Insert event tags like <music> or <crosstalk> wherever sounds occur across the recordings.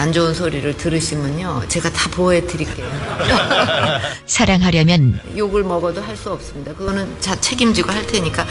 안 좋은 소리를 들으시면요. 제가 다 보호해 드릴게요. <laughs> 사랑하려면 욕을 먹어도 할 수 없습니다. 그거는 자 책임지고 할 테니까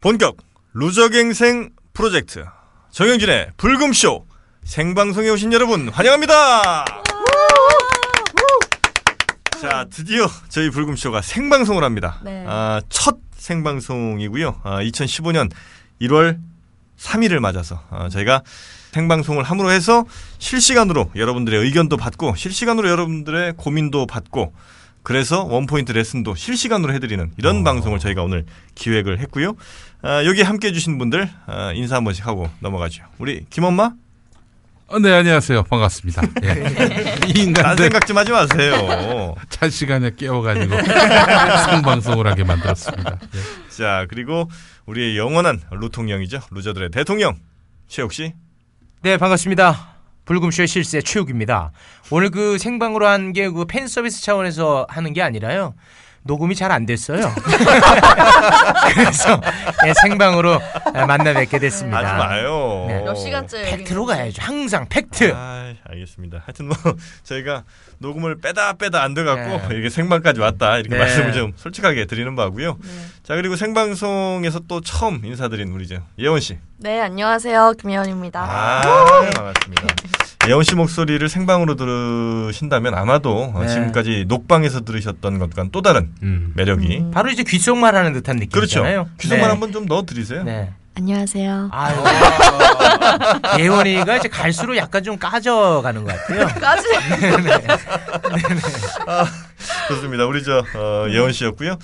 본격 루저갱생 프로젝트 정영진의 불금쇼 생방송에 오신 여러분 환영합니다. 자 드디어 저희 불금쇼가 생방송을 합니다. 네. 아, 첫 생방송이고요. 아, 2015년 1월 3일을 맞아서 아, 저희가 생방송을 함으로 해서 실시간으로 여러분들의 의견도 받고 실시간으로 여러분들의 고민도 받고 그래서 원포인트 레슨도 실시간으로 해드리는 이런 방송을 저희가 오늘 기획을 했고요. 아, 여기 함께 해주신 분들 아, 인사 한 번씩 하고 넘어가죠. 우리 김엄마 어, 네, 안녕하세요. 반갑습니다. <laughs> 예. 이딴 인간들 생각 좀 하지 마세요. <laughs> 잘 시간에 깨워가지고 <laughs> 생방송을 하게 만들었습니다. 예. 자 그리고 우리의 영원한 루통령이죠. 루저들의 대통령 최욱 씨. 네, 반갑습니다. 불금쇼의 실세 최욱입니다. 오늘 그 생방으로 한 게 그 팬 서비스 차원에서 하는 게 아니라요. 녹음이 잘 안 됐어요. <laughs> 그래서 예, 생방으로 예, 만나 뵙게 됐습니다. 하지 마요. 네. 몇 시간째 팩트로 가야죠. 항상 팩트. 아, 알겠습니다. 하여튼 뭐 <laughs> 저희가 녹음을 빼다 빼다 안 돼갖고 네. 이게 생방까지 왔다 이렇게 네. 말씀을 좀 솔직하게 드리는 바고요. 네. 자 그리고 생방송에서 또 처음 인사드린 우리 저 예원 씨. 네, 안녕하세요. 김예원입니다. 아 반갑습니다. 예원 씨 목소리를 생방으로 들으신다면 아마도 어, 네. 지금까지 녹방에서 들으셨던 것과는 또 다른 음. 매력이 바로 이제 귓속말 하는 듯한 그렇죠. 느낌이잖아요. 귀성만 네. 한번 좀 넣어 드리세요. 네. 안녕하세요. 아유. <laughs> 예원이가 이제 갈수록 약간 좀 까져가는 것 같아요. <laughs> 까지. 좋습니다. 우리 저 어, 예원 씨였고요.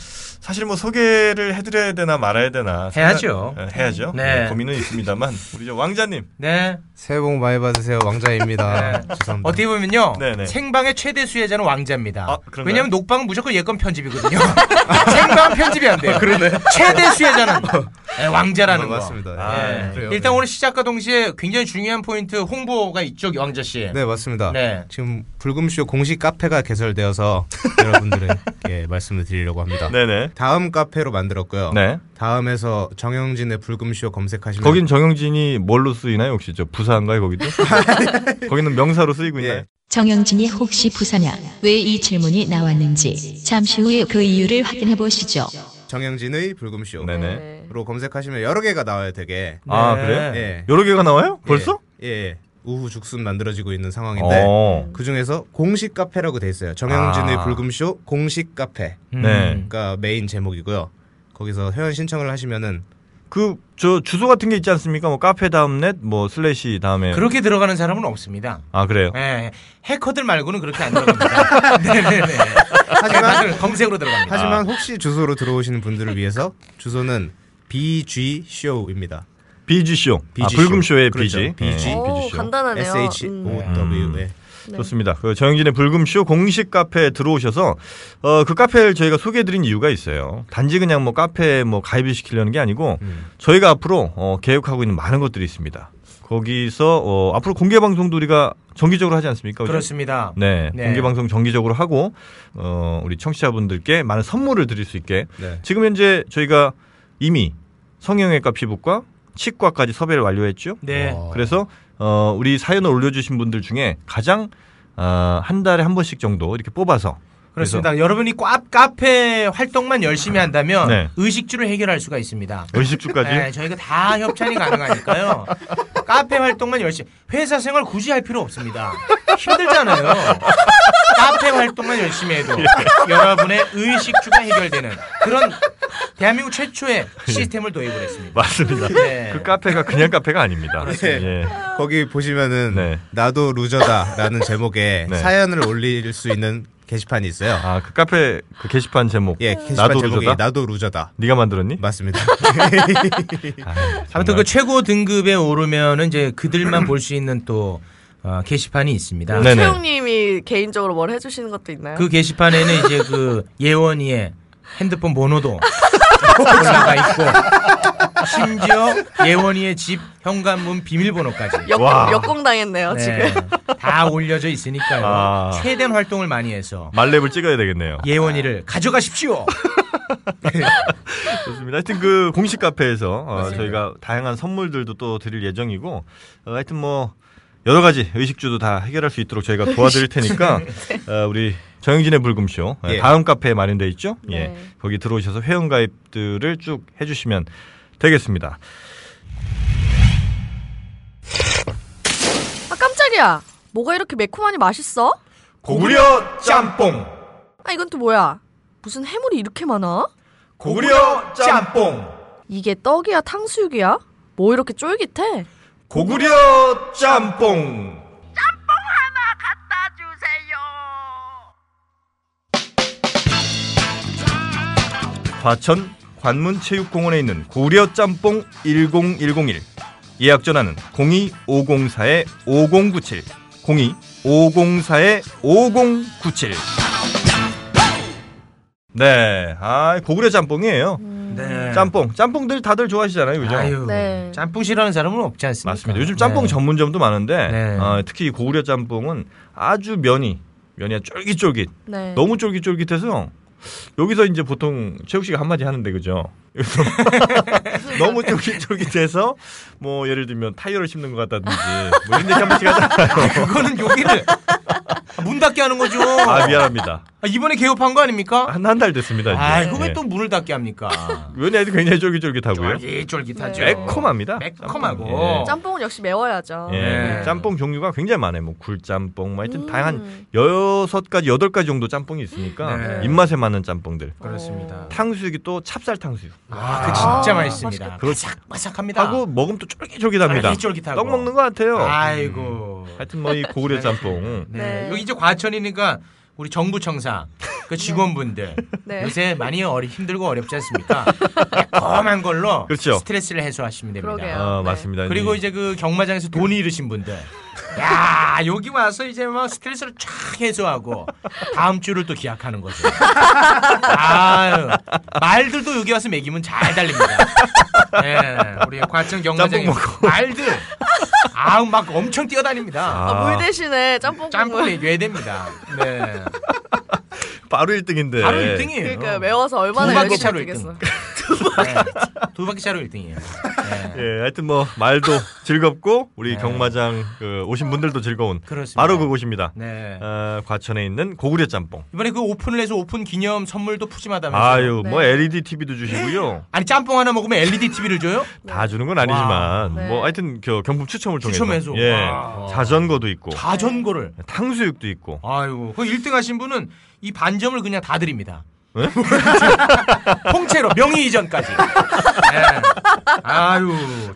사실 뭐 소개를 해드려야 되나 말아야 되나 해야죠. 생각- 어, 해야죠. 네. 네, 고민은 있습니다만 <laughs> 우리 저 왕자님. 네. 새해 복 많이 받으세요. 왕자입니다. 네. 죄송합니다. 어떻게 보면요 네네. 생방의 최대 수혜자는 왕자입니다. 아? 왜냐하면 녹방은 무조건 예건 편집이거든요. <laughs> 생방 편집이 안 돼요. 최대 수혜자는 네, 왕자라는 어, 거. 맞습니다. 예. 아, 그래요? 일단 네. 오늘 시작과 동시에 굉장히 중요한 포인트 홍보가 있죠, 왕자 씨. 네 맞습니다. 네. 지금 불금쇼 공식 카페가 개설되어서 여러분들에게 <laughs> 말씀을 드리려고 합니다. 네네. 다음 카페로 만들었고요. 네. 다음에서 정영진의 불금쇼 검색하시면 거긴 정영진이 뭘로 쓰이나요? 혹시 저 부사인가요? 거기도? <laughs> 거기는 명사로 쓰이고 있나요? 예. 정영진이 혹시 부사냐 왜 이 질문이 나왔는지 잠시 후에 그 이유를 확인해 보시죠. 정영진의 불금쇼로 네네. 검색하시면 여러 개가 나와요. 되게. 아 네. 그래요? 예. 여러 개가 나와요? 벌써? 예. 예. 우후 죽순 만들어지고 있는 상황인데 어. 그 중에서 공식 카페라고 돼 있어요. 정영진의 아. 불금쇼 공식 카페. 음. 네. 가 메인 제목이고요. 거기서 회원 신청을 하시면은 그 저 주소 같은 게 있지 않습니까? 뭐 카페 다음넷 뭐 슬래시 다음에 그렇게 들어가는 사람은 없습니다. 아 그래요? 예. 해커들 말고는 그렇게 안 들어갑니다. 네네네. <laughs> 하지만 다들 검색으로 들어갑니다. 하지만 혹시 주소로 들어오시는 분들을 위해서 주소는 BG 쇼입니다. BG 쇼. 아, BG 쇼. 불금 쇼의 그렇죠. BG. BG. 예, 오, BG 쇼. 간단하네요. S H 음. O W. 네. 네. 좋습니다. 그 정영진의 불금쇼 공식 카페에 들어오셔서 어, 그 카페를 저희가 소개해드린 이유가 있어요. 단지 그냥 뭐 카페에 뭐 가입을 시키려는 게 아니고 음. 저희가 앞으로 어, 계획하고 있는 많은 것들이 있습니다. 거기서 어, 앞으로 공개 방송도 우리가 정기적으로 하지 않습니까? 그죠? 그렇습니다. 네, 네. 공개 방송 정기적으로 하고 어, 우리 청취자분들께 많은 선물을 드릴 수 있게 네. 지금 현재 저희가 이미 성형외과 피부과 치과까지 섭외를 완료했죠. 네. 와. 그래서 어, 우리 사연을 올려주신 분들 중에 가장 어, 한 달에 한 번씩 정도 이렇게 뽑아서 그렇습니다. 여러분이 카, 카페 활동만 열심히 한다면 네. 의식주를 해결할 수가 있습니다. 의식주까지 네, 저희가 다 협찬이 가능하니까요. 카페 활동만 열심히 회사 생활 굳이 할 필요 없습니다. 힘들잖아요. 카페 활동만 열심히 해도 여러분의 의식주가 해결되는 그런 대한민국 최초의 시스템을 도입을 했습니다. 맞습니다. 네. 그 카페가 그냥 카페가 아닙니다. 네. 예. 거기 보시면은 네. 나도 루저다라는 제목의 네. 사연을 올릴 수 있는 게시판이 있어요. 아, 그 카페 그 게시판 제목. 예, 게시판 나도 제목이 루저다? 나도 루저다. 네가 만들었니? 맞습니다. <laughs> <laughs> 아무튼 그 최고 등급에 오르면은 이제 그들만 볼 수 있는 또 어, 게시판이 있습니다. 네네. 최용님이 개인적으로 뭘 해주시는 것도 있나요? 그 게시판에는 이제 그 예원이의 핸드폰 번호도 <laughs> 올라가 있고 심지어 예원이의 집 현관문 비밀번호까지 역, 와. 역공당했네요 네, 지금. 다 올려져 있으니까요. 아. 최대한 활동을 많이 해서 말렙을 찍어야 되겠네요. 예원이를 가져가십시오. <laughs> 좋습니다. 하여튼 그 공식 카페에서 어, 저희가 다양한 선물들도 또 드릴 예정이고 어, 하여튼 뭐 여러 가지 의식주도 다 해결할 수 있도록 저희가 도와드릴 테니까 어, 우리 정영진의 불금쇼 어, 예. 다음 카페에 마련돼 있죠. 예, 네. 거기 들어오셔서 회원 가입들을 쭉 해주시면 되겠습니다. 아 깜짝이야. 뭐가 이렇게 매콤하니 맛있어? 고구려 짬뽕, 아 이건 또 뭐야? 무슨 해물이 이렇게 많아? 고구려 짬뽕, 이게 떡이야 탕수육이야? 뭐 이렇게 쫄깃해? 고구려 짬뽕. 과천 관문체육공원에 있는 고려 짬뽕 10101 예약 전화는 02504-5097 02-504-5097 네, 아 고구려 짬뽕이에요. 네. 짬뽕, 짬뽕들 다들 좋아하시잖아요, 그죠? 아유, 네. 짬뽕 싫어하는 사람은 없지 않습니까? 맞습니다. 요즘 짬뽕 네. 전문점도 많은데 네. 어, 특히 고구려 짬뽕은 아주 면이 면이 쫄깃쫄깃 네. 너무 쫄깃쫄깃해서 여기서 이제 보통 최욱 씨가 한마디 하는데 그죠? 여기서 <laughs> 너무 쫄깃쫄깃해서 뭐 예를 들면 타이어를 씹는 것 같다든지 뭐 이런 얘기 한 번씩 하잖아요. 그거는 여기를 문 닫게 하는 거죠. 아 미안합니다. 아, 이번에 개업한 거 아닙니까? 한 한 달 됐습니다. 이제. 아, 그거 예. 왜또 문을 닫게 합니까? <laughs> 면이 아주 굉장히 쫄깃쫄깃하고요. 쫄깃쫄깃하죠. 네. 매콤합니다. 매콤하고. 짬뽕. 예. 짬뽕은 역시 매워야죠. 예, 네. 짬뽕 종류가 굉장히 많아요. 뭐 굴짬뽕, 뭐 하여튼 음. 다양한 여섯 가지, 여덟 가지 정도 짬뽕이 있으니까 네. 입맛에 맞는 짬뽕들. 그렇습니다. 탕수육이 또 찹쌀 탕수육. 아, 그 진짜 아, 맛있습니다. 그렇죠. 바삭바삭합니다. 하고 먹으면 또 쫄깃쫄깃합니다. 쫄깃쫄깃하고. 떡 먹는 것 같아요. 아이고. 하여튼 뭐 이 <laughs> 고구려 짬뽕. 네. 네. 여기 이제 과천이니까 우리 정부 청사 그 직원분들 <laughs> 네. 요새 많이 어리 힘들고 어렵지 않습니까? 매콤한 걸로 그렇죠. 스트레스를 해소하시면 됩니다. 그러게요. 아, 네. 맞습니다. 그리고 이- 이제 그 경마장에서 돈이 잃으신 분들. 야, 여기 와서 이제 막 스트레스를 쫙 해소하고 다음 주를 또 기약하는 거죠. 아유, 말들도 여기 와서 먹이면 잘 달립니다. 예, 우리 과천 경마장에. 말들 아우 막 엄청 뛰어다닙니다. 아, 물 대신에 짬뽕 짬뽕 국물. 먹여야 됩니다. 네. 바로 1등인데. 바로 1등이에요. 그러니까 매워서 얼마나 열심히 뛰겠어. 1등. 네. 두 바퀴 차로 1등이에요. 네. 예, 하여튼 뭐 말도 즐겁고 우리 네. 경마장 그 오신 분들도 즐거운 그렇습니다. 바로 그곳입니다. 네. 어, 과천에 있는 고구려 짬뽕. 이번에 그 오픈을 해서 오픈 기념 선물도 푸짐하다면서요. 아유, 뭐 네. LED TV도 주시고요. 아니 짬뽕 하나 먹으면 LED TV를 줘요? <laughs> 다 주는 건 아니지만 네. 뭐 하여튼 그 경품 추첨을 통해서 추첨해서. 예. 와. 자전거도 있고 자전거를. 탕수육도 있고 아이고, 그 1등 하신 분은 이 반점을 그냥 다 드립니다. 네? <laughs> 통째로 명의 이전까지. 네. 아유,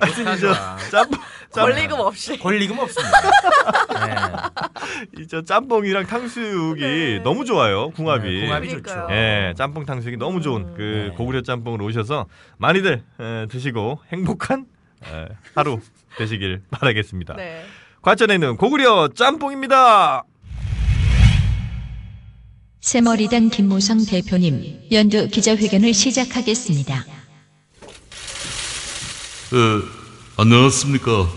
이저 좋아. 짬뽕 짬, 권리금 없이. 권리금 없습니다. 네. 이저 짬뽕이랑 탕수육이 너무 좋아요. 궁합이. 네, 궁합이 그러니까요. 좋죠. 예, 짬뽕 탕수육이 너무 좋은 그 네. 고구려 짬뽕으로 오셔서 많이들 에, 드시고 행복한 에, 하루 되시길 바라겠습니다. 네. 과천에 있는 고구려 짬뽕입니다. 새머리당 김모성 대표님 연두 기자회견을 시작하겠습니다. 어, 안녕하십니까. 어,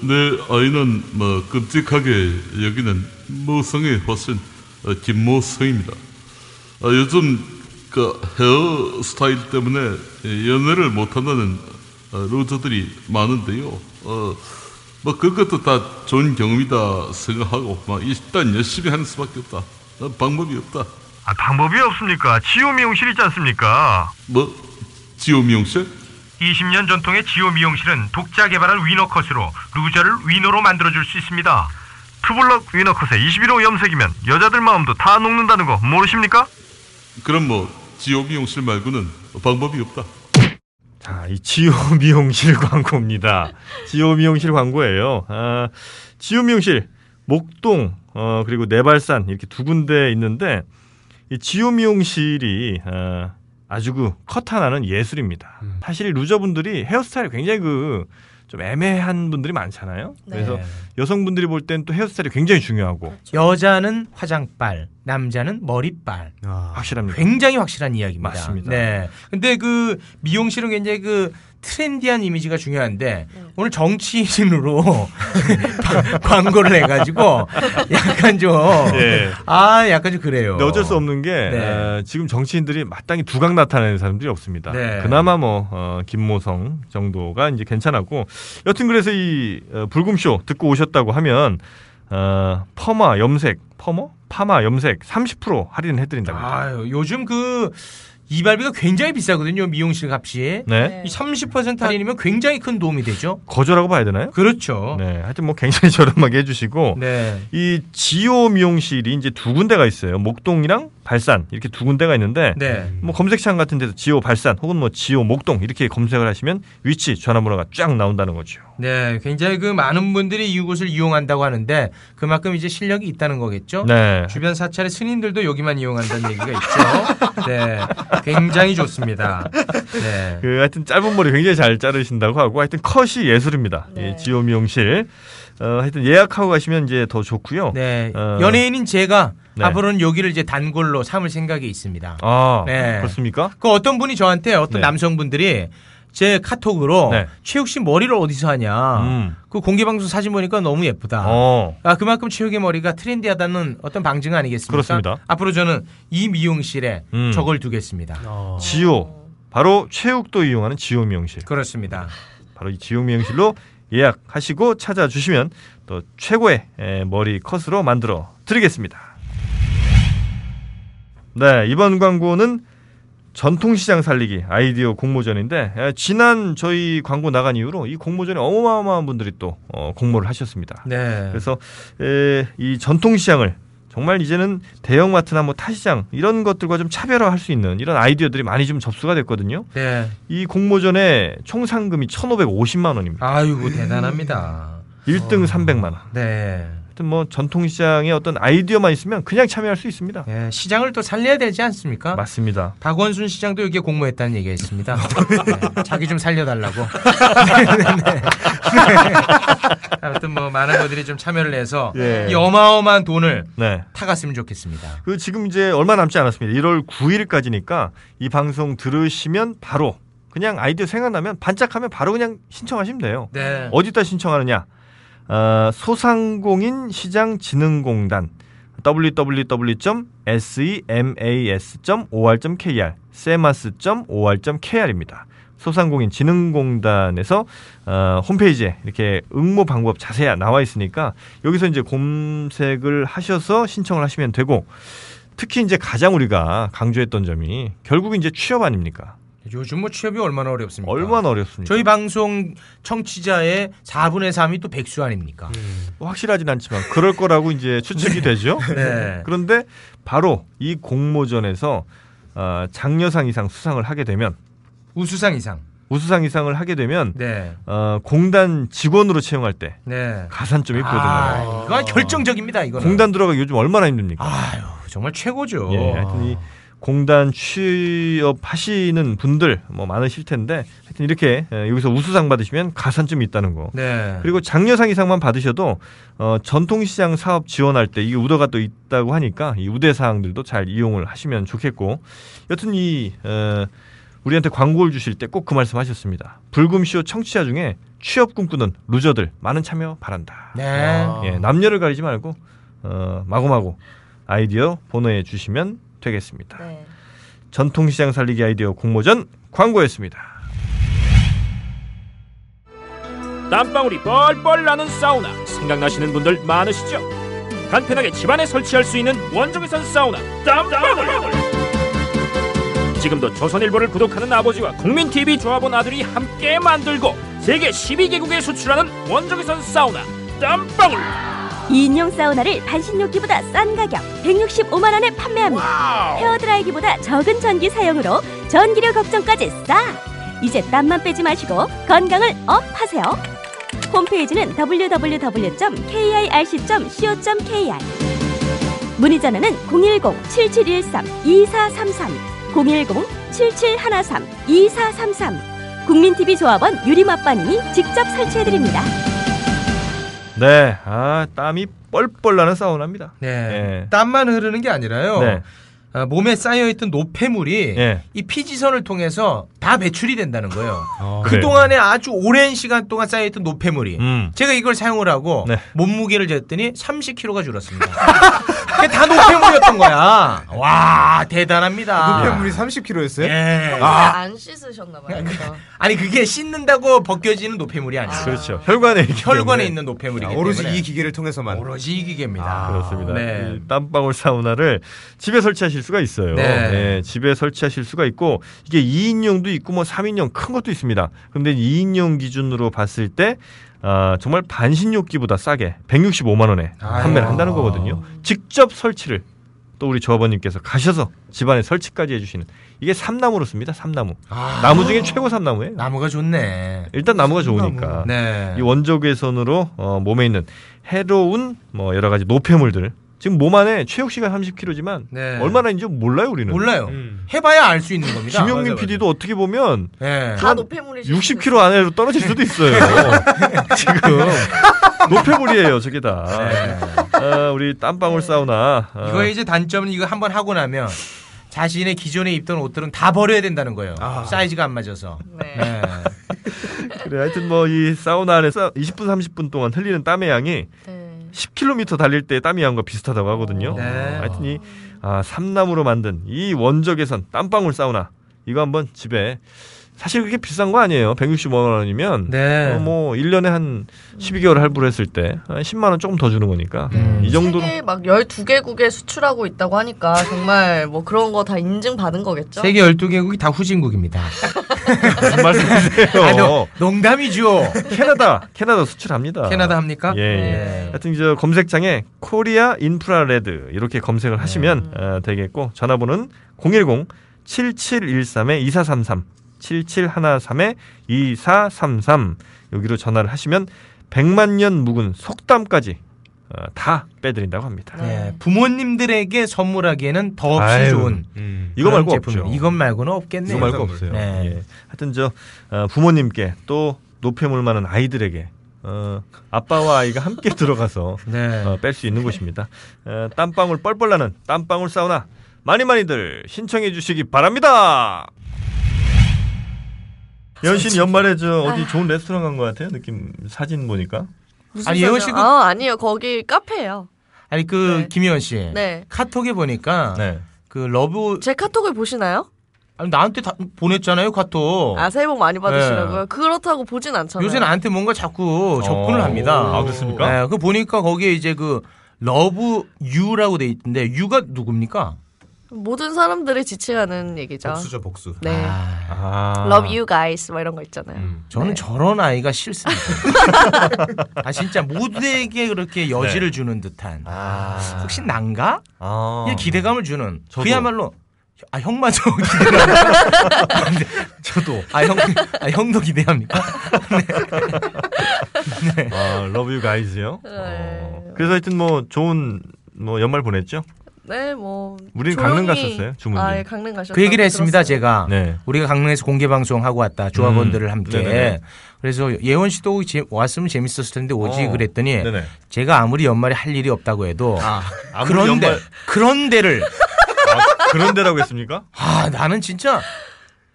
내 아이는 뭐 끔찍하게 여기는 모성의 화신 어, 김모성입니다. 아, 요즘 그 헤어 스타일 때문에 연애를 못한다는 어, 루저들이 많은데요. 어, 뭐 그것도 다 좋은 경험이다 생각하고 막 일단 열심히 하는 수밖에 없다. 어, 방법이 없다. 아, 방법이 없습니까? 지오 미용실 있지 않습니까? 뭐 지오 미용실? 20년 전통의 지오 미용실은 독자 개발한 위너 컷으로 루저를 winner로 만들어줄 수 있습니다. 투블럭 위너컷의 21호 염색이면 여자들 마음도 다 녹는다는 거 모르십니까? 그럼 뭐 지오 미용실 말고는 방법이 없다. 자, 이 지오 미용실 광고입니다. 지오 미용실 광고예요. 아, 지오 미용실 목동 어, 그리고 내발산 이렇게 두 군데 있는데 이 지오 미용실이 아, 아주 그 컷 하나는 예술입니다. 사실 루저분들이 헤어스타일이 굉장히 그 좀 애매한 분들이 많잖아요. 그래서 네. 여성분들이 볼 땐 또 헤어스타일이 굉장히 중요하고 여자는 화장빨, 남자는 머리빨. 아, 확실합니다. 굉장히 확실한 이야기입니다. 맞습니다. 네. 근데 그 미용실은 굉장히 그 트렌디한 이미지가 중요한데 오늘 정치인으로 <laughs> 광고를 해가지고 약간 좀 예. 아, 약간 좀 그래요. 근데 어쩔 수 없는 게 네. 어, 지금 정치인들이 마땅히 두각 나타내는 사람들이 없습니다. 네. 그나마 뭐 어, 김모성 정도가 이제 괜찮았고 여튼 그래서 이 어, 불금쇼 듣고 오셨다고 하면 어, 퍼마 염색 퍼머 파마 염색 30% 할인해 드린다고. 아유, 요즘 그 이발비가 굉장히 비싸거든요. 미용실 값이. 네. 이30% 할인이면 굉장히 큰 도움이 되죠. 거절하고 봐야 되나요? 그렇죠. 네. 하여튼 뭐 굉장히 <laughs> 저렴하게 해주시고 네. 이 지오 미용실이 이제 두 군데가 있어요. 목동이랑 발산 이렇게 두 군데가 있는데 네. 뭐 검색창 같은 데서 지오 발산 혹은 뭐 지오 목동 이렇게 검색을 하시면 위치 전화번호가 쫙 나온다는 거죠. 네, 굉장히 그 많은 분들이 이곳을 이용한다고 하는데 그만큼 이제 실력이 있다는 거겠죠. 네. 주변 사찰의 스님들도 여기만 이용한다는 얘기가 있죠. 네, 굉장히 좋습니다. 네. 그 하여튼 짧은 머리 굉장히 잘 자르신다고 하고 하여튼 컷이 예술입니다. 네. 예, 지오 미용실. 어, 하여튼 예약하고 가시면 이제 더 좋고요. 네, 어. 연예인인 제가 네. 앞으로는 여기를 이제 단골로 삼을 생각이 있습니다. 아, 네. 그렇습니까? 그 어떤 분이 저한테 어떤 네. 남성분들이 제 카톡으로 네. 최욱 씨 머리를 어디서 하냐. 음. 그 공개 방송 사진 보니까 너무 예쁘다. 어. 아 그만큼 최욱의 머리가 트렌디하다는 어떤 방증 아니겠습니까? 그렇습니다. 앞으로 저는 이 미용실에 음. 저걸 두겠습니다. 어. 지오. 바로 최욱도 이용하는 지오 미용실. 그렇습니다. 바로 이 지오 미용실로 예약하시고 찾아주시면 또 최고의 에, 머리 컷으로 만들어 드리겠습니다. 네, 이번 광고는 전통시장 살리기 아이디어 공모전인데 에, 지난 저희 광고 나간 이후로 이 공모전에 어마어마한 분들이 또 어, 공모를 하셨습니다. 네. 그래서 에, 이 전통시장을 정말 이제는 대형마트나 뭐 타시장 이런 것들과 좀 차별화할 수 있는 이런 아이디어들이 많이 좀 접수가 됐거든요. 네. 이 공모전의 총 상금이 1,550만 원입니다. 아이고 대단합니다. 1등 300만 원. 네. 하여튼 뭐 전통시장의 어떤 아이디어만 있으면 그냥 참여할 수 있습니다. 네, 시장을 또 살려야 되지 않습니까? 맞습니다. 박원순 시장도 여기에 공모했다는 얘기가 있습니다. <laughs> 네, 자기 좀 살려달라고. 네, <laughs> 네, 네. 네. 아무튼 뭐 많은 분들이 좀 참여를 해서 예. 이 어마어마한 돈을 네. 타갔으면 좋겠습니다. 그 지금 이제 얼마 남지 않았습니다. 1월 9일까지니까 이 방송 들으시면 바로 그냥 아이디어 생각나면 반짝하면 바로 그냥 신청하시면 돼요. 네. 어디다 신청하느냐? 어, 소상공인 시장진흥공단 www.semas.or.kr semas.or.kr입니다. 소상공인 진흥공단에서 어, 홈페이지에 이렇게 응모 방법 자세히 나와 있으니까 여기서 이제 검색을 하셔서 신청을 하시면 되고 특히 이제 가장 우리가 강조했던 점이 결국 이제 취업 아닙니까? 요즘 뭐 취업이 얼마나 어렵습니까? 얼마나 어렵습니까? 저희 방송 청취자의 4분의 3이 또 백수 아닙니까? 뭐 확실하진 않지만 그럴 거라고 이제 추측이 되죠. <laughs> 네. 그런데 바로 이 공모전에서 어, 장려상 이상 수상을 하게 되면 우수상 이상. 우수상 이상을 하게 되면 네. 어, 공단 직원으로 채용할 때 네. 가산점이 있거든요. 아, 이거 결정적입니다, 이거는. 공단 들어가기 요즘 얼마나 힘듭니까? 아유, 정말 최고죠. 예, 하여튼 이 공단 취업하시는 분들 뭐 많으실 텐데 하여튼 이렇게 예, 여기서 우수상 받으시면 가산점이 있다는 거. 네. 그리고 장려상 이상만 받으셔도 어, 전통시장 사업 지원할 때 이게 우대가 또 있다고 하니까 이 우대 사항들도 잘 이용을 하시면 좋겠고 여튼 이 어, 우리한테 광고를 주실 때 꼭 그 말씀하셨습니다. 불금쇼 청취자 중에 취업 꿈꾸는 루저들 많은 참여 바란다. 네. 예, 남녀를 가리지 말고 어, 마구마구 아이디어 보내주시면 되겠습니다. 네. 전통시장 살리기 아이디어 공모전 광고였습니다. 땀방울이 뻘뻘 나는 사우나 생각나시는 분들 많으시죠? 간편하게 집안에 설치할 수 있는 원적외선 사우나 땀방울 지금도 조선일보를 구독하는 아버지와 국민TV 조합원 아들이 함께 만들고 세계 12개국에 수출하는 원적외선 사우나 땀방울 2인용 사우나를 반신욕기보다 싼 가격 165만 원에 판매합니다. 헤어드라이기보다 적은 전기 사용으로 전기료 걱정까지 싹. 이제 땀만 빼지 마시고 건강을 up 하세요. 홈페이지는 www.kirc.co.kr 문의 전화는 010-7713-2433 010-7713-2433 국민TV 조합원 유리맛바님이 직접 설치해드립니다. 네, 아 땀이 뻘뻘 나는 사우나입니다. 네. 예. 땀만 흐르는 게 아니라요. 네. 아, 몸에 쌓여있던 노폐물이 예. 이 피지선을 통해서 다 배출이 된다는 거예요. 어, <laughs> 그래요. 그동안에 아주 오랜 시간 동안 쌓여있던 노폐물이 음. 제가 이걸 사용을 하고 네. 몸무게를 쟀더니 30kg가 줄었습니다. <laughs> 그게 다 노폐물이었던 거야. 와 대단합니다. 노폐물이 30kg였어요? 예. 아, 안 씻으셨나 봐요. 아니 그게 씻는다고 벗겨지는 노폐물이 아니에요. 그렇죠. 혈관에 있기 혈관에 때문에. 있는 노폐물이기 오로지 때문에 이 기계를 통해서만. 오로지 이 기계입니다. 아, 그렇습니다. 네. 이 땀방울 사우나를 집에 설치하실 수가 있어요. 네. 네, 집에 설치하실 수가 있고 이게 2인용도 있고 뭐 3인용 큰 것도 있습니다. 근데 2인용 기준으로 봤을 때 아, 정말 반신욕기보다 싸게 165만 원에. 판매를 한다는 거거든요. 직접 설치를 또 우리 조합원님께서 가셔서 집안에 설치까지 해주시는 이게 삼나무로 씁니다. 삼나무. 아. 나무 중에 최고 삼나무예요. 나무가 좋네. 일단 나무가 좋으니까 네. 이 원적 외선으로 어, 몸에 있는 해로운 뭐 여러 가지 노폐물들 지금 몸 안에 최욱 씨가 30kg지만 네. 얼마나 있는지 몰라요 우리는. 몰라요. 음. 해봐야 알 수 있는 겁니다. 김용민 PD도 어떻게 보면 네. 다 노폐물이 60kg 안으로 떨어질 수도 있어요. <laughs> 지금 노폐물이에요, 저게 다. 아, 우리 땀방울 사우나. 아, 이거 이제 단점은 이거 한번 하고 나면 자신의 기존에 입던 옷들은 다 버려야 된다는 거예요. 사이즈가 안 맞아서. 네. 네. <laughs> 그래 하여튼 뭐 이 사우나 안에서 20분 30분 동안 흘리는 땀의 양이 네. 10km 달릴 때 땀이 양과 비슷하다고 하거든요. 네. 하여튼 이 아, 삼나무로 만든 이 원적외선 땀방울 사우나 이거 한번 집에 사실 그렇게 비싼 거 아니에요. 165만 원이면 네. 어, 뭐 1년에 한 12개월 할부를 했을 때 한 10만 원 조금 더 주는 거니까 음. 이 정도로 세계 막 12개국에 수출하고 있다고 하니까 정말 뭐 그런 거 다 인증 받은 거겠죠? 세계 12개국이 다 후진국입니다. <laughs> 무슨 말씀이세요? 아, 농- 농담이죠. 캐나다 캐나다 수출합니다. 캐나다 합니까? 예, 예. 네. 하여튼 저 검색창에 코리아 인프라레드 이렇게 검색을 하시면 음. 어, 되겠고 전화번호는 010 7713에 2433 7713에 2433 여기로 전화를 하시면 100만 년 묵은 속담까지 어, 다 빼드린다고 합니다. 네. 부모님들에게 선물하기에는 더없이 아유, 좋은 음. 이거 말고 제품입니다. 없죠. 이것 말고는 없겠네요. 이거 말고. 없어요. 네. 예. 하여튼 저 어, 부모님께 또 노폐물 많은 아이들에게 어, 아빠와 아이가 함께 <laughs> 들어가서 네. 어, 뺄 수 있는 곳입니다. 어, 땀방울 뻘뻘 나는 땀방울 사우나 많이 많이들 신청해 주시기 바랍니다. 연신 연말에 저 어디 좋은 레스토랑 간 것 같아요. 느낌 사진 보니까. 무슨 아니, 예원? 씨가- 아, 아니요. 거기 카페예요. 아니 그 네. 김희원 씨 네. 카톡에 보니까 네. 그 love 제 카톡을 보시나요? 아니, 나한테 다 보냈잖아요 카톡. 아, 새해 복 많이 받으시라고요? 네. 그렇다고 보진 않잖아요. 요새 나한테 뭔가 자꾸 접근을 어. 합니다. 아, 그렇습니까? 네, 그 보니까 거기에 이제 그 love you라고 돼 있는데 you가 누굽니까? 모든 사람들이 지칭하는 얘기죠. 복수죠 복수. 네. 아, 아. Love you guys 뭐 이런 거 있잖아요. 음. 저는 네. 저런 아이가 싫습니다. <laughs> 아 진짜 모두에게 그렇게 여지를 주는 듯한. 네. 아. 혹시 난가? 아. 이 기대감을 주는. 저도. 그야말로 아 형마저 기대감. 아, 네. 저도. 아 형, 아 형도 기대합니까? <laughs> 아, love you guys요. 네. 어. 그래서 하여튼 뭐 좋은 뭐 연말 보냈죠? 네, 뭐 우리는 조용히- 강릉 갔었어요, 주문님. 아, 예, 강릉 가셨다. 그 얘기를 했습니다 제가. 네. 우리가 강릉에서 공개 방송 하고 왔다 조합원들을 음. 함께. 네네네. 그래서 예원 씨도 제- 왔으면 재밌었을 텐데 오지 어. 그랬더니 네네. 제가 아무리 연말에 할 일이 없다고 해도 아, 그런데 연말 그런 데를 아, 그런 데라고 했습니까? 아 나는 진짜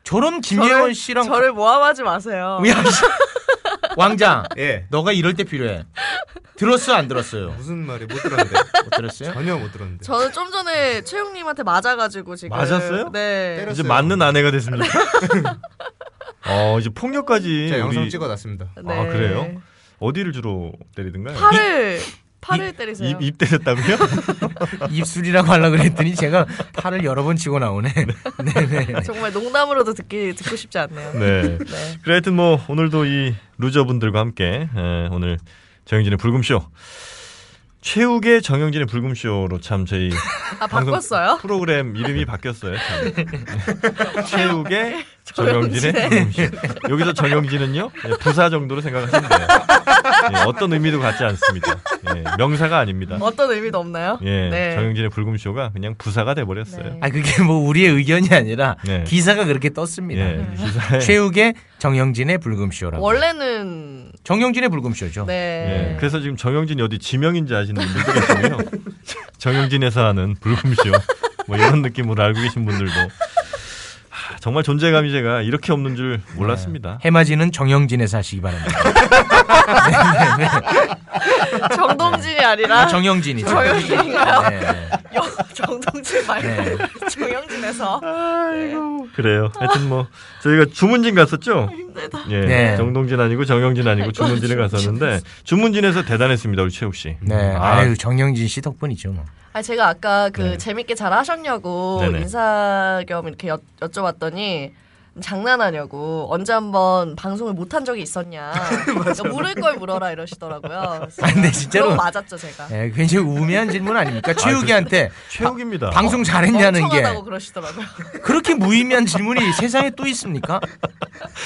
저런 김예원 씨랑 저를 모함하지 마세요. <laughs> 왕장 예. 너가 이럴 때 필요해. 들었어 안 들었어요? 무슨 말이 못 들었는데. 못 들었어요? 전혀 못 들었는데. 저는 좀 전에 최용님한테 맞아가지고 지금 맞았어요? 네. 때렸어요. 이제 맞는 아내가 됐습니까? <laughs> 어, 이제 폭력까지 제가 영상 우리- 찍어놨습니다. 네. 아, 그래요? 어디를 주로 때리던가요? 팔을 팔을 때리세요. 입, 입 때렸다고요? <laughs> 입술이라고 하려고 그랬더니 제가 팔을 여러 번 치고 나오네. 네네. 정말 농담으로도 듣기 듣고 싶지 않네요. 네. 네. 그래 하여튼 뭐 오늘도 이 루저분들과 함께 에, 오늘 정영진의 불금쇼 최욱의 정영진의 불금쇼로 참 저희 <laughs> 아 방송 바꿨어요? 프로그램 이름이 바뀌었어요. 참. <laughs> 최욱의 정영진의. 불금쇼. <laughs> 여기서 정영진은요 예, 부사 정도로 생각하시면 돼요. 예, 어떤 의미도 갖지 않습니다. 예, 명사가 아닙니다. 어떤 의미도 없나요? 예, 네. 정영진의 불금쇼가 그냥 부사가 돼버렸어요. 네. 아 그게 뭐 우리의 의견이 아니라 네. 기사가 그렇게 떴습니다. 예, 기사에 최욱의 정영진의 불금쇼라고. 원래는 정영진의 불금쇼죠. 네. 예, 그래서 지금 정영진이 어디 지명인지 아시는 분들도 계시고요. <laughs> 정영진에서 하는 불금쇼 뭐 이런 느낌으로 알고 계신 분들도 하, 정말 존재감이 제가 이렇게 없는 줄 몰랐습니다. 해맞이는 정영진에서 하시기 바랍니다. <laughs> 정동진이 아니라 아, 정영진이죠. 정영진인가요? 네, 네. 영- 정동진 <laughs> 말고 네. <laughs> 정영진에서 그래요. 하여튼 뭐 저희가 주문진 갔었죠. 예, 네. 정동진 아니고 정영진 아니고 주문진에 갔었는데 주문진에서 대단했습니다 우리 최욱 씨. 네. 아, 아유 정영진 씨 덕분이죠. 뭐. 아 제가 아까 그 네. 재밌게 잘 하셨냐고. 인사 겸 이렇게 여, 여쭤봤더니 장난하냐고 언제 한번 방송을 못한 적이 있었냐 <laughs> 그러니까 물을 걸 물어라 이러시더라고요. 아, 근데 진짜로- 맞았죠 제가. 네, 굉장히 우매한 질문 아닙니까? 최욱이한테 최욱입니다. 방송 잘했냐는 게 그러시더라고요. 그렇게 무의미한 질문이 세상에 또 있습니까?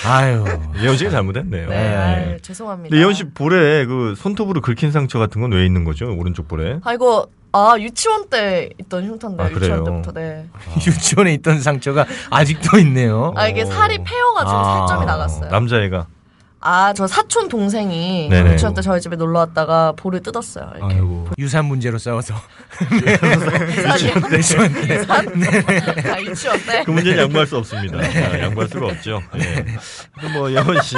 아유. 예원 씨가 잘못했네요. 네, 아유, 죄송합니다. 예원 씨 볼에 그 손톱으로 긁힌 상처 같은 건 왜 있는 거죠? 오른쪽 볼에? 아 이거 아 유치원 때 있던 흉터인데 아, 요 유치원? 때부터 네. <laughs> 유치원에 있던 상처가 아직도 있네요. 아 이게 살이 패여가지고 아. 살점이 나갔어요. 남자애가 아 저 사촌 동생이 네네. 유치원 때 저희 집에 놀러 왔다가 볼을 뜯었어요. 이렇게. 아이고. 유산 문제로 싸워서. <laughs> 유산이요? 유치원 때. <laughs> 아 유치원 때. 그 문제는 양보할 수 없습니다. 네. 아, 양보할 수가 없죠. 예. 근데 뭐 예원 씨,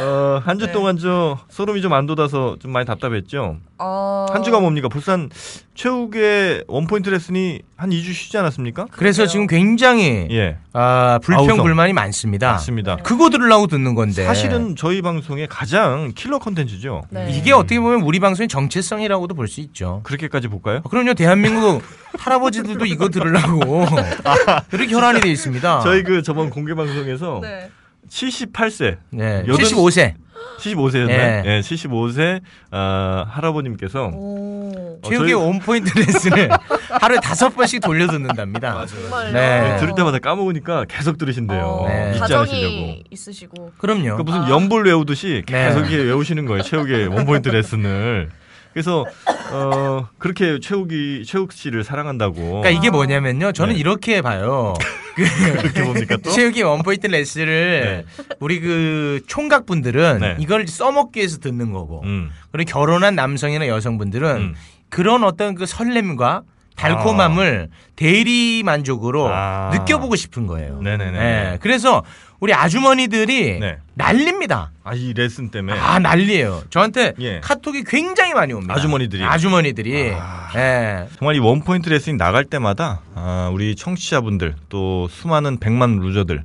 어, 한주 네. 동안 저 소름이 좀 안 돋아서 좀 많이 답답했죠. 어... 한 주가 뭡니까? 부산 최욱의 원포인트 레슨이 한 2주 쉬지 않았습니까? 그래서 지금 굉장히 예, 아, 불평 아우성. 불만이 많습니다. 맞습니다. 그거 들으려고 듣는 건데. 사실은 저희 방송의 가장 킬러 컨텐츠죠. 네. 이게 어떻게 보면 우리 방송의 정체성이라고도 볼 수 있죠. 그렇게까지 볼까요? 아, 그럼요, 대한민국 할아버지들도 이거 들으려고 <laughs> 그렇게 혈안이 돼 있습니다. 저희 그 저번 공개 방송에서 네. 78세, 네, 여든- 75세 75세였나요? 예. 예, 75세 아, 할아버님께서 오. 어, 최욱의 저희- 원포인트 레슨을 <laughs> 하루에 다섯 번씩 돌려 듣는답니다. 정말요. 네. 들을 때마다 까먹으니까 계속 들으신대요. 어, 네. 잊지 가정이 않으시려고. 있으시고. 그럼요. 그러니까 무슨 연불 외우듯이 네. 계속 이렇게 외우시는 거예요. 최욱의 원포인트 레슨을. 그래서 어 그렇게 최욱이 최욱 씨를 사랑한다고. 그러니까 이게 뭐냐면요. 저는 네. 이렇게 봐요. 그렇게 봅니까 또? 최욱의 원포인트 레슨을 우리 그 총각분들은 네. 이걸 써먹기 위해서 듣는 거고 음. 그리고 결혼한 남성이나 여성분들은 음. 그런 어떤 그 설렘과 달콤함을 대리 만족으로 아. 느껴보고 싶은 거예요. 네네네. 네, 그래서 우리 아주머니들이 네. 난립니다. 아 이 레슨 때문에. 아 난리예요. 저한테 예. 카톡이 굉장히 많이 옵니다. 아주머니들이? 아주머니들이. 아. 예. 정말 이 원포인트 레슨이 나갈 때마다 아, 우리 청취자분들 또 수많은 백만 루저들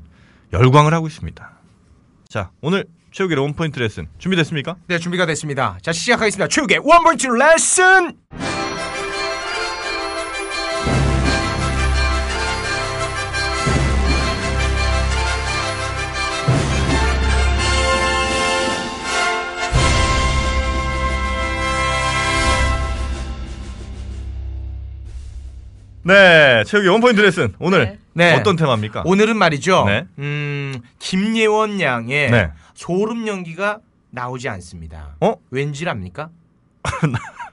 열광을 하고 있습니다. 자 오늘 최욱의 원포인트 레슨 준비됐습니까? 네, 준비가 됐습니다. 자, 시작하겠습니다. 최욱의 원포인트 레슨! 네, 최욱의 원포인트 레슨 오늘 네. 어떤 테마입니까? 오늘은 말이죠. 네. 음, 김예원 양의 네. 소름 연기가 나오지 않습니다. 어? 왠지랍니까? <laughs>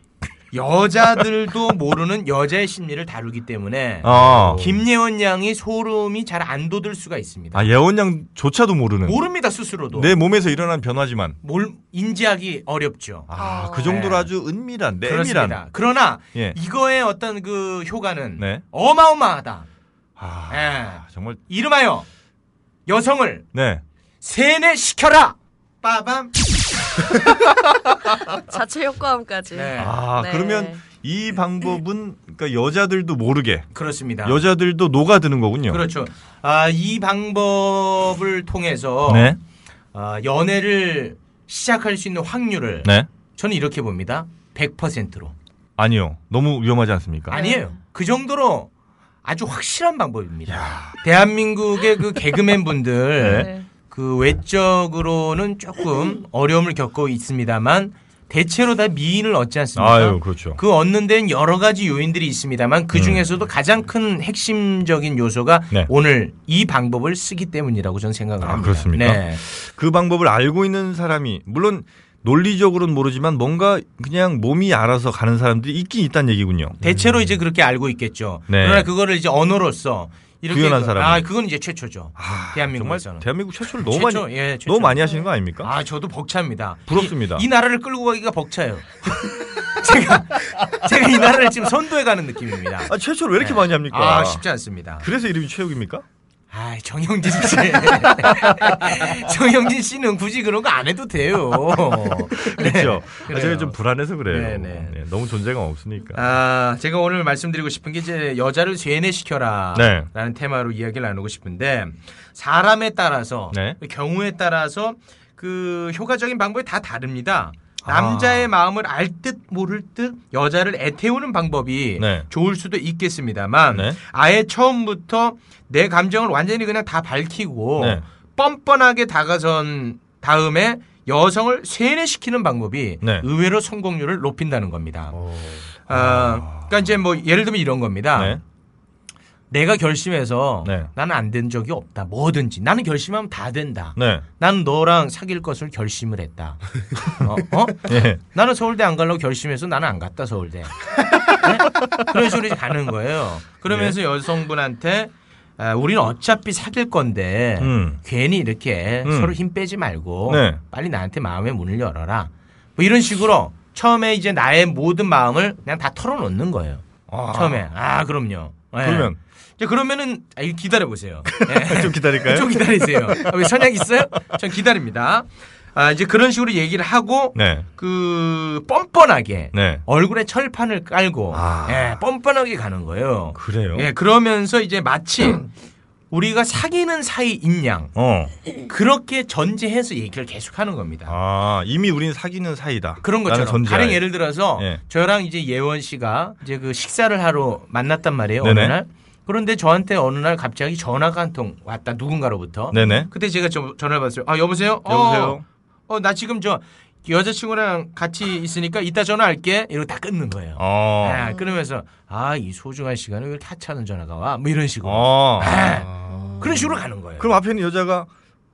여자들도 모르는 여자의 심리를 다루기 때문에 아, 김예원 양이 소름이 잘 안 돋을 수가 있습니다. 아 예원 양조차도 모르는 모릅니다 스스로도. 내 몸에서 일어난 변화지만 뭘 인지하기 어렵죠. 아, 아. 그 정도로 네. 아주 은밀한 내밀한 그렇습니다. 그러나 예. 이거의 어떤 그 효과는 네. 어마어마하다. 아, 예. 정말 이름하여 여성을 네. 세뇌시켜라. 빠밤. <laughs> 자체 효과음까지. 네. 아, 네. 그러면 이 방법은 그러니까 여자들도 모르게 그렇습니다. 여자들도 녹아드는 거군요. 그렇죠. 아, 이 방법을 통해서 네. 아, 연애를 시작할 수 있는 확률을 네. 저는 이렇게 봅니다. 100%로. 아니요. 너무 위험하지 않습니까? 아니에요. 그 정도로 아주 확실한 방법입니다. 대한민국의 그 개그맨 분들 <laughs> 네. 그 외적으로는 조금 어려움을 겪고 있습니다만 대체로 다 미인을 얻지 않습니까? 아유, 그렇죠. 그 얻는 데는 여러 가지 요인들이 있습니다만 그 중에서도 가장 큰 핵심적인 요소가 음. 네. 오늘 이 방법을 쓰기 때문이라고 저는 생각을 아, 합니다. 그렇습니까? 네. 그 방법을 알고 있는 사람이 물론 논리적으로는 모르지만 뭔가 그냥 몸이 알아서 가는 사람들이 있긴 있다는 얘기군요. 대체로 이제 그렇게 알고 있겠죠. 네. 그러나 그거를 이제 언어로서 구현한 그- 사람은. 아, 그건 이제 최초죠. 정말 대한민국에서는. 대한민국 최초를 너무 최초, 많이 예, 최초. 너무 많이 하시는 거 아닙니까? 아, 저도 벅찹니다. 부럽습니다. 이, 이 나라를 끌고 가기가 벅차요. <laughs> 제가 제가 이 나라를 지금 선도해 가는 느낌입니다. 아, 최초를 왜 이렇게 많이 합니까? 아, 쉽지 않습니다. 그래서 이름이 최욱입니까? 아, 정영진 씨. <laughs> 정영진 씨는 굳이 그런 거 안 해도 돼요. <laughs> 그렇죠. 아, 그래요. 제가 좀 불안해서 그래요. 네, 네. 네, 너무 존재감 없으니까. 아, 제가 오늘 말씀드리고 싶은 게 이제 여자를 세뇌시켜라. 네. 라는 테마로 이야기를 나누고 싶은데 사람에 따라서 네. 경우에 따라서 그 효과적인 방법이 다 다릅니다. 아. 남자의 마음을 알 듯 모를 듯 여자를 애태우는 방법이 네. 좋을 수도 있겠습니다만 네. 아예 처음부터 내 감정을 완전히 그냥 다 밝히고 네. 뻔뻔하게 다가선 다음에 여성을 세뇌시키는 방법이 네. 의외로 성공률을 높인다는 겁니다. 아, 그러니까 이제 뭐 예를 들면 이런 겁니다. 네. 내가 결심해서 네. 나는 안 된 적이 없다. 뭐든지 나는 결심하면 다 된다. 네. 나는 너랑 사귈 것을 결심을 했다. <laughs> 어? 어? 예. 나는 서울대 안 가려고 결심해서 나는 안 갔다 서울대. 네? 그런 식으로 이제 가는 거예요. 그러면서 예. 여성분한테 아, 우리는 어차피 사귈 건데 음. 괜히 이렇게 음. 서로 힘 빼지 말고 네. 빨리 나한테 마음의 문을 열어라. 뭐 이런 식으로 처음에 이제 나의 모든 마음을 그냥 다 털어놓는 거예요. 아. 처음에 아 그럼요. 네. 그러면 그러면은 아, 기다려 보세요. <laughs> 좀 기다릴까요? 좀 기다리세요. <laughs> 아, 왜 선약 있어요? 전 기다립니다. 아, 이제 그런 식으로 얘기를 하고 네. 그 뻔뻔하게 네. 얼굴에 철판을 깔고 아. 예, 뻔뻔하게 가는 거예요. 그래요? 예, 그러면서 이제 마치 <clears throat> 우리가 사귀는 사이인 양 어. 그렇게 전제해서 얘기를 계속하는 겁니다. 아, 이미 우리는 사귀는 사이다. 그런 것처럼. 가령 예를 들어서 예. 저랑 이제 예원 씨가 이제 그 식사를 하러 만났단 말이에요 네네. 어느 날 그런데 저한테 어느 날 갑자기 전화가 한 통 왔다 누군가로부터. 네네. 그때 제가 좀 전화를 받았어요. 아 여보세요? 여보세요? 어나 지금 저 여자친구랑 같이 있으니까 이따 전화할게. 이러고 다 끊는 거예요. 어. 아, 끊으면서 아 이 소중한 시간에 왜 이렇게 하찮은 전화가 와? 뭐 이런 식으로. 어. 아, 그런 식으로 가는 거예요. 그럼 앞에 있는 여자가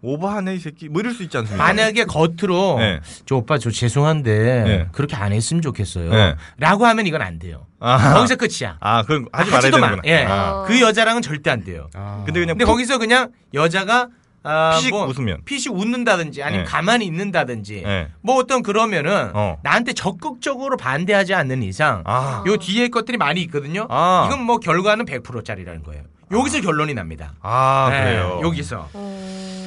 오버하네 이 새끼 뭐 이럴 수 있지 않습니까? 만약에 겉으로 네. 저 오빠 저 죄송한데 네. 그렇게 안 했으면 좋겠어요. 네. 라고 하면 이건 안 돼요. 아. 거기서 끝이야. 아, 그럼 하지 말아야 하지도 마. 되는구나. 예. 아. 그 여자랑은 절대 안 돼요. 근데 그냥 근데 푹 거기서 그냥 여자가 아, 피식 뭐 웃으면. 피식 웃는다든지 아니면 네. 가만히 있는다든지 네. 뭐 어떤 그러면은 어. 나한테 적극적으로 반대하지 않는 이상 아. 요 뒤에 것들이 많이 있거든요. 아. 이건 뭐 결과는 100%짜리라는 거예요. 여기서 결론이 납니다. 아, 네, 그래요. 여기서.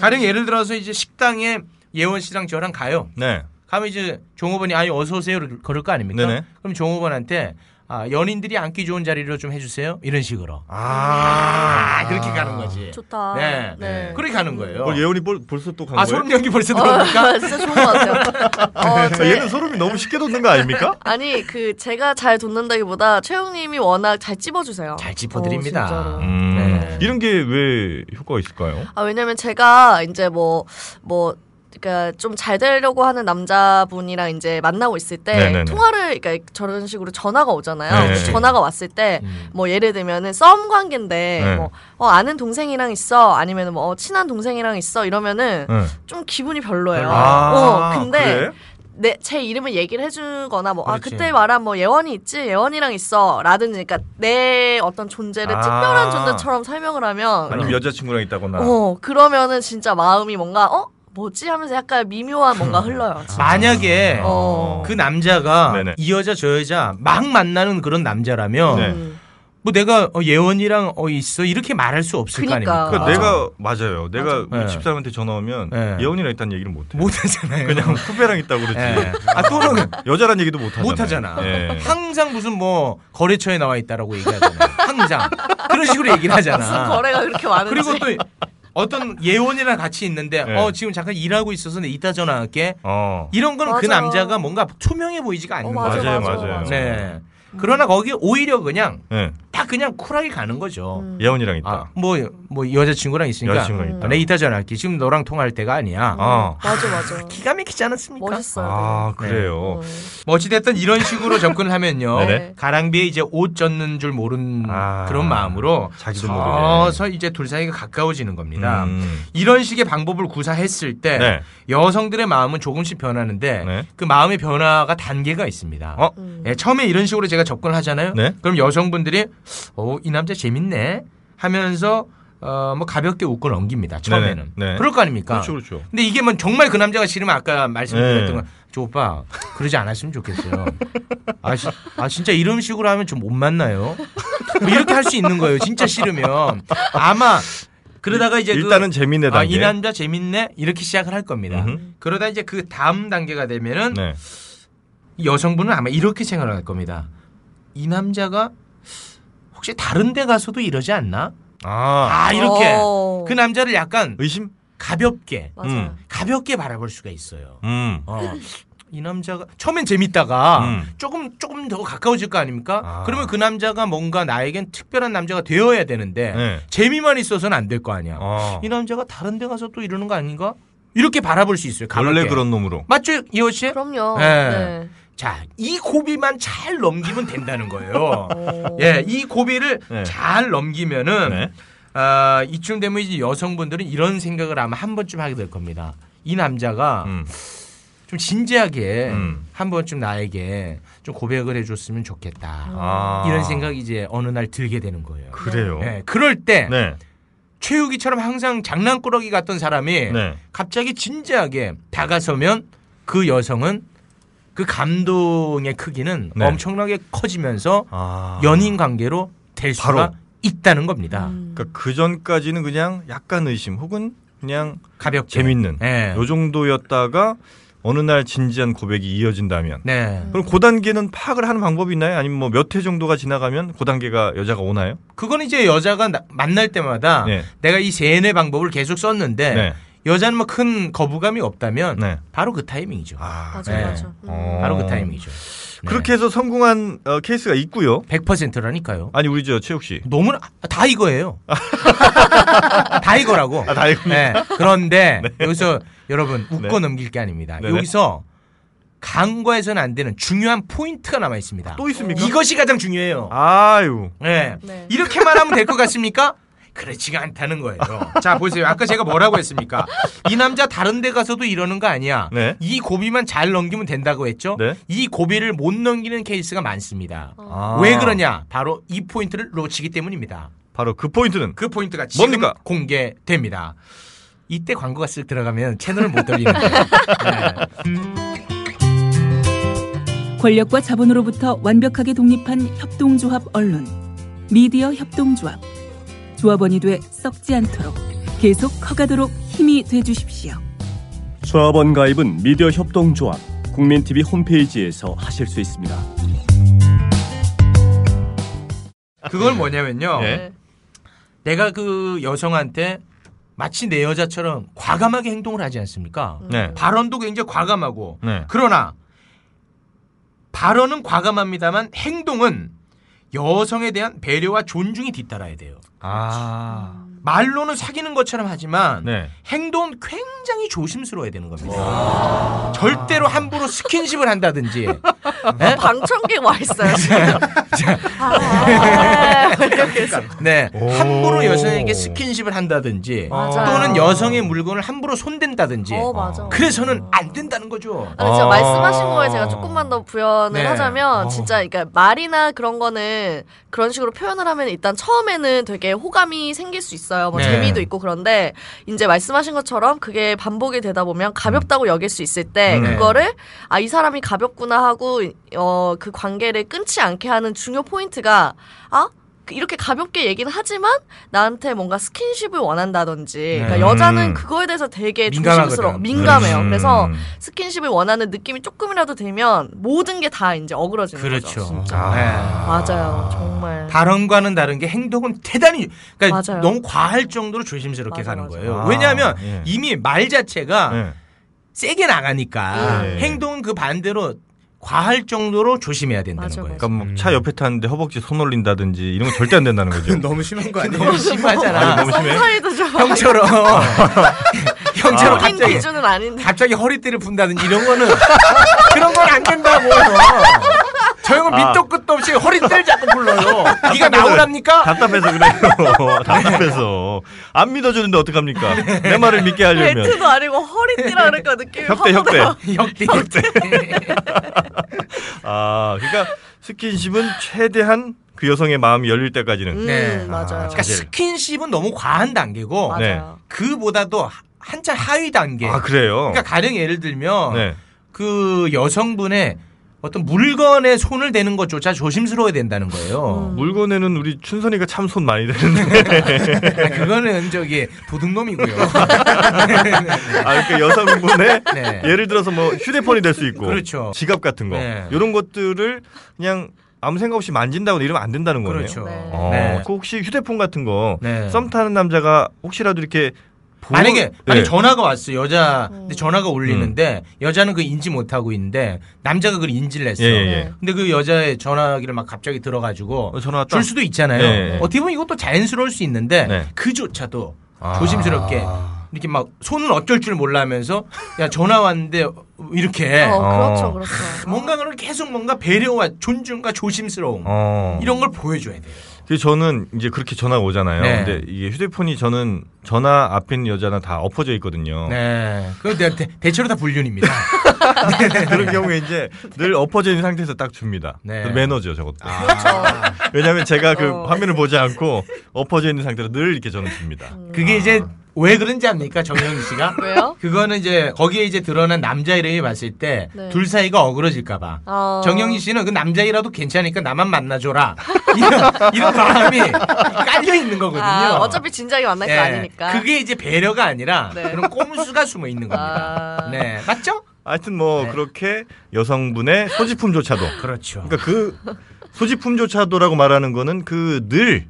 가령 예를 들어서 이제 식당에 예원 씨랑 저랑 가요. 네. 가면 이제 종업원이 아니 어서 오세요 그럴 거 아닙니까? 네네. 그럼 종업원한테 아, 연인들이 앉기 좋은 자리로 좀 해주세요 이런 식으로 아. 아, 그렇게 가는 거지. 좋다. 네, 네. 그렇게 가는 거예요. 뭐 예원이 벌, 벌써 또간아 거예요? 소름 연기 벌써 어, 들어옵니까? <laughs> 진짜 좋은 것 같아요. <laughs> 어, 아, 제- 얘는 소름이 너무 쉽게 돋는 거 아닙니까? <laughs> 아니 그 제가 잘 돋는다기보다 최영님이 워낙 잘 찝어주세요. 잘 짚어드립니다. 어, 진짜로. 음. 네. 이런 게 왜 효과가 있을까요? 아 왜냐면 제가 이제 뭐 뭐 그러니까 좀 잘 되려고 하는 남자분이랑 이제 만나고 있을 때 네네네. 통화를 그러니까 저런 식으로 전화가 오잖아요. 네네. 전화가 왔을 때 음. 뭐 예를 들면은 썸 관계인데 네. 뭐 어, 아는 동생이랑 있어 아니면은 뭐 어, 친한 동생이랑 있어 이러면은 응. 좀 기분이 별로예요. 아, 어 근데 그래? 내 제 이름을 얘기를 해주거나 뭐아 그렇지. 그때 말한 뭐 예원이 있지 예원이랑 있어 라든지 그러니까 내 어떤 존재를 아. 특별한 존재처럼 설명을 하면 아니면 여자친구랑 있다거나. 어 그러면은 진짜 마음이 뭔가 어 뭐지 하면서 약간 미묘한 뭔가 흘러요. 진짜. 만약에 어. 그 남자가 네네. 이 여자 저 여자 막 만나는 그런 남자라면 네. 음. 뭐 내가 어, 예원이랑 어 있어 이렇게 말할 수 없을 그러니까. 거 아닙니까? 그러니까 내가 맞아요. 내가 우리 네. 집사람한테 전화 오면 네. 예원이랑 있다는 얘기를 못 해. 못 하잖아요. 그냥 후배랑 있다고 그러지. 예. 아 또는 <laughs> 여자란 얘기도 못 하잖아. 못 하잖아. 예. 항상 무슨 뭐 거래처에 나와 있다라고 얘기하잖아. 항상 그런 식으로 얘기를 무슨 하잖아. 거래가 그렇게 많은지. 그리고 또 어떤 예원이랑 같이 있는데 네. 어 지금 잠깐 일하고 있어서 내 이따 전화할게. 어. 이런 거는 그 맞아. 남자가 뭔가 투명해 보이지가 않는 어, 거죠. 맞아요, 맞아, 맞아요. 맞아. 네. 그러나 거기 오히려 그냥 예. 딱 그냥 쿨하게 가는 거죠. 음. 예원이랑 있다. 아, 뭐, 뭐 여자친구랑 있으니까 여자친구랑 있다. 내 이따 전화할게. 지금 너랑 통화할 때가 아니야. 아. 맞아 맞아. 기가 막히지 않았습니까? 멋있어요. 아, 되게. 그래요. 음. 뭐 어찌됐든 이런 식으로 접근을 하면요. 네네. <laughs> 가랑비에 이제 옷 젖는 줄 모르는 아. 그런 마음으로 자기도 서서 이제 둘 사이가 가까워지는 겁니다. 음. 이런 식의 방법을 구사했을 때 네. 여성들의 마음은 조금씩 변하는데 네. 그 마음의 변화가 단계가 있습니다. 어? 음. 예, 처음에 이런 식으로 제가 접근을 하잖아요. 네. 그럼 여성분들이 어, 이 남자 재밌네 하면서 어, 뭐 가볍게 웃고 넘깁니다. 처음에는. 네네. 네. 그럴 거 아닙니까? 그렇죠, 그렇죠. 근데 이게 뭐 정말 그 남자가 싫으면 아까 말씀드렸던 네. 건, 저 오빠 그러지 않았으면 좋겠어요. 아, 시- 아, 진짜 이런 식으로 하면 좀 못 만나요. 뭐 이렇게 할 수 있는 거예요. 진짜 싫으면 아마 그러다가 이제 일단은 그, 재밌네 아, 단계. 이 남자 재밌네 이렇게 시작을 할 겁니다. 음흠. 그러다 이제 그 다음 단계가 되면은 네. 이 여성분은 아마 이렇게 생각을 할 겁니다. 이 남자가 혹시 다른 데 가서도 이러지 않나? 아, 아, 이렇게 어. 그 남자를 약간 의심? 가볍게 맞아. 음. 가볍게 바라볼 수가 있어요. 음. 어. 이 남자가 처음엔 재밌다가 음. 조금 조금 더 가까워질 거 아닙니까? 아. 그러면 그 남자가 뭔가 나에겐 특별한 남자가 되어야 되는데 네. 재미만 있어서는 안 될 거 아니야. 어. 이 남자가 다른 데 가서 또 이러는 거 아닌가? 이렇게 바라볼 수 있어요. 가볍게. 원래 그런 놈으로. 맞죠, 이호 씨? 그럼요. 네. 네. 자, 이 고비만 잘 넘기면 된다는 거예요. <laughs> 어. 예, 이 고비를 네. 잘 넘기면은 네. 아, 이쯤 되면 이제 여성분들은 이런 생각을 아마 한 번쯤 하게 될 겁니다. 이 남자가 음. 좀 진지하게 음. 한 번쯤 나에게 좀 고백을 해줬으면 좋겠다. 아. 이런 생각이 이제 어느 날 들게 되는 거예요. 그래요. 네, 그럴 때 네. 최욱이처럼 항상 장난꾸러기 같던 사람이 네. 갑자기 진지하게 다가서면 그 여성은 그 감동의 크기는 네. 엄청나게 커지면서 아. 연인 관계로 될 수가 바로. 있다는 겁니다. 음. 그러니까 그 전까지는 그냥 약간 의심 혹은 그냥 가볍게 재밌는 네. 요 정도였다가 어느 날 진지한 고백이 이어진다면 네. 그럼 그 단계는 파악을 하는 방법이 있나요? 아니면 뭐 몇 회 정도가 지나가면 그 단계가 여자가 오나요? 그건 이제 여자가 나- 만날 때마다 네. 내가 이 세뇌 방법을 계속 썼는데 네. 여자는 뭐 큰 거부감이 없다면 네. 바로 그 타이밍이죠. 아, 맞아 네. 맞아. 음. 어. 바로 그 타이밍이죠. 네. 그렇게 해서 성공한 어, 케이스가 있고요. 100%라니까요. 아니 우리 저 최욱 씨. 너무나 아, 다 이거예요. <laughs> 다 이거라고. 아, 다 이거. 네. 그런데 <laughs> 여기서 여러분 웃고 네. 넘길 게 아닙니다. 네네. 여기서 간과해서는 안 되는 중요한 포인트가 남아 있습니다. 또 있습니까? 이것이 가장 중요해요. 아유. 네. 네. 이렇게만 하면 될 것 같습니까? 그렇지가 않다는 거예요. 자, 보세요. 아까 제가 뭐라고 했습니까? 이 남자 다른 데 가서도 이러는 거 아니야. 네. 이 고비만 잘 넘기면 된다고 했죠? 네. 이 고비를 못 넘기는 케이스가 많습니다. 아. 왜 그러냐? 바로 이 포인트를 놓치기 때문입니다. 바로 그 포인트는 그 포인트가 지금 뭡니까? 공개됩니다. 이때 광고가 쓱 들어가면 채널을 못 돌리는데. 네. 권력과 자본으로부터 완벽하게 독립한 협동조합 언론 미디어 협동조합 조합원이 돼 썩지 않도록 계속 커가도록 힘이 돼 주십시오. 조합원 가입은 미디어 협동조합 국민TV 홈페이지에서 하실 수 있습니다. 그건 뭐냐면요. 예. 네. 내가 그 여성한테 마치 내 여자처럼 과감하게 행동을 하지 않습니까? 네. 발언도 굉장히 과감하고 네. 그러나 발언은 과감합니다만 행동은 여성에 대한 배려와 존중이 뒤따라야 돼요. 아. 말로는 사귀는 것처럼 하지만 네. 행동은 굉장히 조심스러워야 되는 겁니다. 절대로 함부로 스킨십을 한다든지 <laughs> 네? 방청객 와 있어요. <laughs> 네, 오. 함부로 여성에게 스킨십을 한다든지 맞아요. 또는 여성의 물건을 함부로 손댄다든지 어 맞아. 그래서는 안 된다는 거죠. 아, 아. 말씀하신 거에 제가 조금만 더 부연을 네. 하자면 어. 진짜 그러니까 말이나 그런 거는 그런 식으로 표현을 하면 일단 처음에는 되게 호감이 생길 수 있어요. 뭐 네. 재미도 있고 그런데 이제 말씀하신 것처럼 그게 반복이 되다 보면 가볍다고 여길 수 있을 때 음. 그거를 아 이 사람이 가볍구나 하고 어 그 관계를 끊지 않게 하는 중요 포인트가 아그 이렇게 가볍게 얘기는 하지만 나한테 뭔가 스킨십을 원한다든지 그러니까 네. 여자는 음. 그거에 대해서 되게. 조심스러워 민감해요. 음. 그래서 스킨십을 원하는 느낌이 조금이라도 되면 모든 게 다 이제 어그러지는 그렇죠. 거죠. 진짜. 아. 네. 맞아요. 정말. 발언과는 다른 게 행동은 대단히 그러니까 맞아요. 너무 과할 정도로 조심스럽게 맞아, 가는 맞아. 거예요. 아, 왜냐하면 예. 이미 말 자체가 네. 세게 나가니까 네. 행동은 그 반대로 과할 정도로 조심해야 된다는 맞아, 거예요. 그러니까 뭐 차 옆에 타는데 허벅지 손 올린다든지 이런 거 절대 안 된다는 거죠. 너무 심한 거 아니에요? 너무 심하잖아. 아니, 너무 심해. 사이도 좀 형처럼 <laughs> 형처럼 본인 갑자기 기준은 아닌데. 갑자기 허리띠를 푼다든지 이런 거는 <laughs> 그런 건 안 된다고. 저 형은 아. 밑도 끝도 없이 허리띠를 자꾸 불러요. <laughs> 네가 나오랍니까? 답답해서 그래요. <laughs> 답답해서 안 믿어주는데 어떡합니까? 내 말을 믿게 하려면 벨트도 아니고 허리띠라 그러니까 느낌이 협대 확 협대. 역대 <laughs> 아 그러니까 스킨십은 최대한 그 여성의 마음이 열릴 때까지는 음, 네. 맞아요. 그러니까 스킨십은 너무 과한 단계고 맞아요. 그보다도 하- 한참 하위 단계. 아 그래요. 그러니까 가령 예를 들면 네. 그 여성분의 어떤 물건에 손을 대는 것조차 조심스러워야 된다는 거예요. 물건에는 우리 춘선이가 참 손 많이 대는데 <laughs> 아, 그거는 저기 도둑놈이고요. <laughs> 아 그러니까 여성분의 <laughs> 네. 예를 들어서 뭐 휴대폰이 될 수 있고 그렇죠. 지갑 같은 거 네. 이런 것들을 그냥 아무 생각 없이 만진다거나 이러면 안 된다는 거네요. 그렇죠. 네. 어, 네. 그 혹시 휴대폰 같은 거 네. 썸 타는 남자가 혹시라도 이렇게 보- 만약에 만약 네. 전화가 왔어 여자 근데 전화가 울리는데 여자는 그 인지 못하고 있는데 남자가 그걸 인지를 했어. 예, 예, 예. 근데 그 여자의 전화기를 막 갑자기 들어가지고 어, 전화 왔다. 줄 수도 있잖아요. 네. 어떻게 보면 이것도 자연스러울 수 있는데 네. 그조차도 아. 조심스럽게 이렇게 막 손을 어쩔 줄 몰라면서 야 전화 왔는데 이렇게 어, 그렇죠, 어. 그렇죠. 뭔가를 계속 뭔가 배려와 존중과 조심스러움 어. 이런 걸 보여줘야 돼요. 그래서 저는 이제 그렇게 전화가 오잖아요. 네. 근데 이게 휴대폰이 저는 전화 앞에 있는 여자는 다 엎어져 있거든요. 네, 그 대, 대, 대 체로 다 불륜입니다. <laughs> 그런 경우에 이제 늘 엎어져 있는 상태에서 딱 줍니다. 네. 그 매너죠, 저것도. 그렇죠. 왜냐하면 제가 그 어. 화면을 보지 않고 엎어져 있는 상태로 늘 이렇게 저는 줍니다. 그게 이제 왜 그런지 압니까, 정영희 씨가? <laughs> 왜요? 그거는 이제 거기에 이제 드러난 남자 이름이 봤을 때둘 네. 사이가 어그러질까봐. 어. 정영희 씨는 그 남자이라도 괜찮으니까 나만 만나줘라. <laughs> 이런, 이런 마음이 깔려 있는 거거든요. 아, 어차피 진작에 만날 거 예, 아니니까. 그게 이제 배려가 아니라 네. 그런 꼼수가 숨어 있는 겁니다. 아. 네, 맞죠? 하여튼 뭐 네. 그렇게 여성분의 소지품조차도 그렇죠. 그러니까 그 소지품조차도라고 말하는 거는 그 늘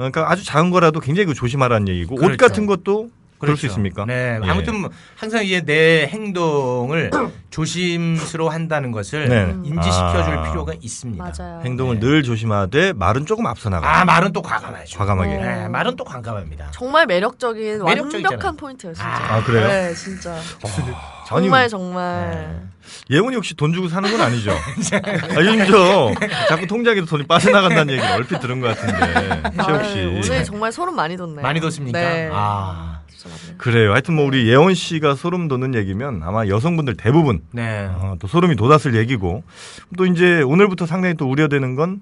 그러니까 아주 작은 거라도 굉장히 그 조심하라는 얘기고 옷 그렇죠. 같은 것도 그럴 수 그렇죠. 있습니까? 네, 예. 아무튼 뭐 항상 이제 내 행동을 <clears throat> 조심스러워 한다는 것을 네. 인지시켜 줄 아. 필요가 있습니다. 맞아요. 행동을 네. 늘 조심하되 말은 조금 앞서 나가. 아, 말은 또 과감하죠. 과감하게. 어. 네, 말은 또 과감합니다. 정말 매력적인 매력적이잖아요. 완벽한 포인트예요, 진짜. 아, 그래요? 네, 진짜. 아니, 정말 정말. 예원이 혹시 돈 주고 사는 건 아니죠? 아, 요즘 저 자꾸 통장에도 돈이 빠져나간다는 얘기를 얼핏 들은 것 같은데 최욱 씨. 오늘 정말 소름 많이 돋네요. 많이 뒀습니까? 네. 아. 그래요. 하여튼 뭐 우리 예원 씨가 소름 돋는 얘기면 아마 여성분들 대부분 네. 어, 또 소름이 돋았을 얘기고 또 이제 오늘부터 상당히 또 우려되는 건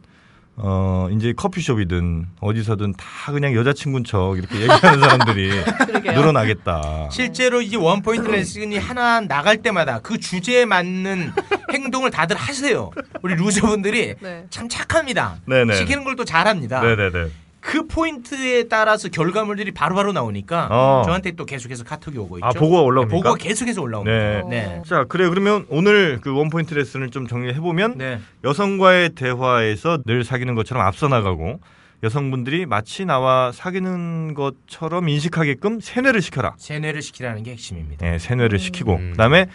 어, 이제 커피숍이든 어디서든 다 그냥 여자친구인 척 이렇게 얘기하는 사람들이. <laughs> 늘어나겠다. 실제로 이제 원포인트 레슨이 하나 나갈 때마다 그 주제에 맞는 <laughs> 행동을 다들 하세요. 우리 루저분들이 네. 참 착합니다. 네네. 시키는 걸 또 잘합니다. 네네네. 그 포인트에 따라서 결과물들이 바로 바로 나오니까 어. 저한테 또 계속해서 카톡이 오고 있죠. 아, 보고가 올라옵니까? 보고가 계속해서 올라옵니다. 네. 네. 자, 그래 그러면 오늘 그 원포인트 레슨을 좀 정리해 보면 네. 여성과의 대화에서 늘 사귀는 것처럼 앞서 나가고 여성분들이 마치 나와 사귀는 것처럼 인식하게끔 세뇌를 시켜라. 세뇌를 시키라는 게 핵심입니다. 네, 세뇌를 시키고 음. 그다음에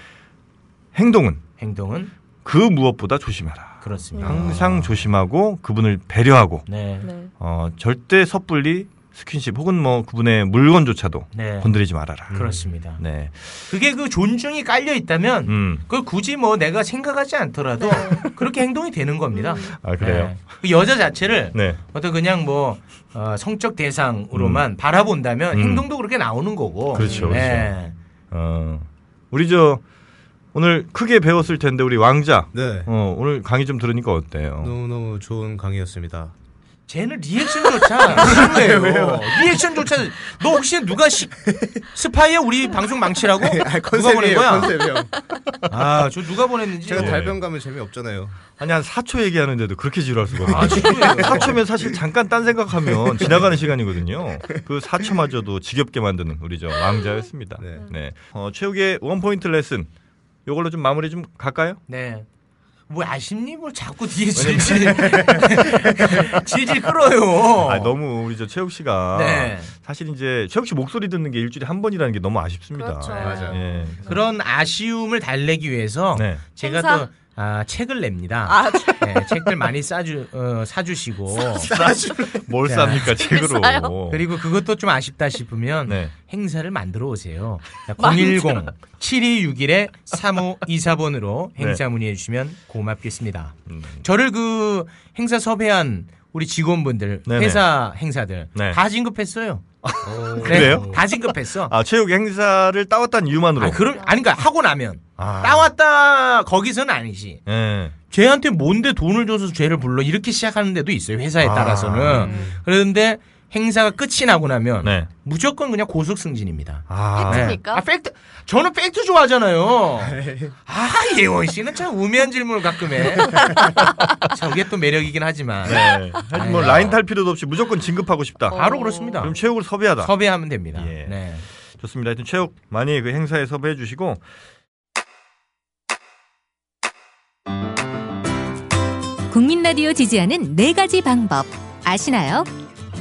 행동은 행동은 그 무엇보다 조심하라. 그렇습니다. 항상 조심하고 그분을 배려하고 네. 네. 어, 절대 섣불리 스킨십 혹은 뭐 그분의 물건조차도 네. 건드리지 말아라. 그렇습니다. 네. 그게 그 존중이 깔려 있다면 음. 그걸 굳이 뭐 내가 생각하지 않더라도 그렇게 행동이 되는 겁니다. 아, 그래요. 네. 그 여자 자체를 네. 어떤 그냥 뭐 어, 성적 대상으로만 바라본다면 음. 행동도 그렇게 나오는 거고. 그렇죠, 네. 어. 우리 저 오늘 크게 배웠을 텐데 우리 왕자. 네. 어, 오늘 강의 좀 들으니까 어때요? 너무너무 좋은 강의였습니다. 쟤는 리액션조차 <laughs> 싫어해요. 리액션조차 너 혹시 누가 시, 스파이야 우리 방송 망치라고? 누가 보낸 거야? 컨셉이요. 아, 저 누가 보냈는지. 제가 네. 달병 가면 재미없잖아요. 아니 한 4초 얘기하는데도 그렇게 지루할 수가 없어요. 아, 지루해요. 4초면 사실 잠깐 딴 생각하면 지나가는 시간이거든요. 그 4초마저도 지겹게 만드는 우리 저 왕자였습니다. 네. 네. 어, 최욱의 원포인트 레슨 요걸로 좀 마무리 좀 갈까요? 네. 뭐 아십니? 뭐 자꾸 뒤에 질질 <laughs> <laughs> 질질 끌어요. 아, 너무 우리 저 최욱 씨가 네. 사실 이제 최욱 씨 목소리 듣는 게 일주일에 한 번이라는 게 너무 아쉽습니다. 그렇죠. 맞아요. 예. 그런 아쉬움을 달래기 위해서 네. 제가 행사? 또 아, 책을 냅니다. 아, 네, 책들 많이 싸주 어, 사주시고 뭘 자, 쌉니까 책으로? 싸요? 그리고 그것도 좀 아쉽다 싶으면 네. 행사를 만들어 오세요. 010 7261에 3524번으로 행사 문의해 주시면 고맙겠습니다. 음. 저를 그 행사 섭외한 우리 직원분들 네네. 회사 행사들 네. 다 진급했어요. 네, 그래요? 다 진급했어. 아 체육 행사를 따왔다는 이유만으로. 아, 그럼 아니 그러니까 하고 나면 아. 따왔다 거기서는 아니지. 예. 쟤한테 뭔데 돈을 줘서 쟤를 불러 이렇게 시작하는 데도 있어요 회사에 아. 따라서는 그런데 행사가 끝이 나고 나면 네. 무조건 그냥 고속 승진입니다. 아. 팩트입니까? 아 팩트 저는 팩트 좋아하잖아요. 아 예원 씨는 참 우매한 질문을 가끔 해. 저게 또 매력이긴 하지만 네. 하여튼 뭐. 라인 탈 필요도 없이 무조건 진급하고 싶다. 바로 그렇습니다. 그럼 최욱을 섭외하다. 섭외하면 됩니다. 예. 네. 좋습니다. 하여튼 최욱 많이 그 행사에 섭외해 주시고 국민 라디오 지지하는 네 가지 방법 아시나요?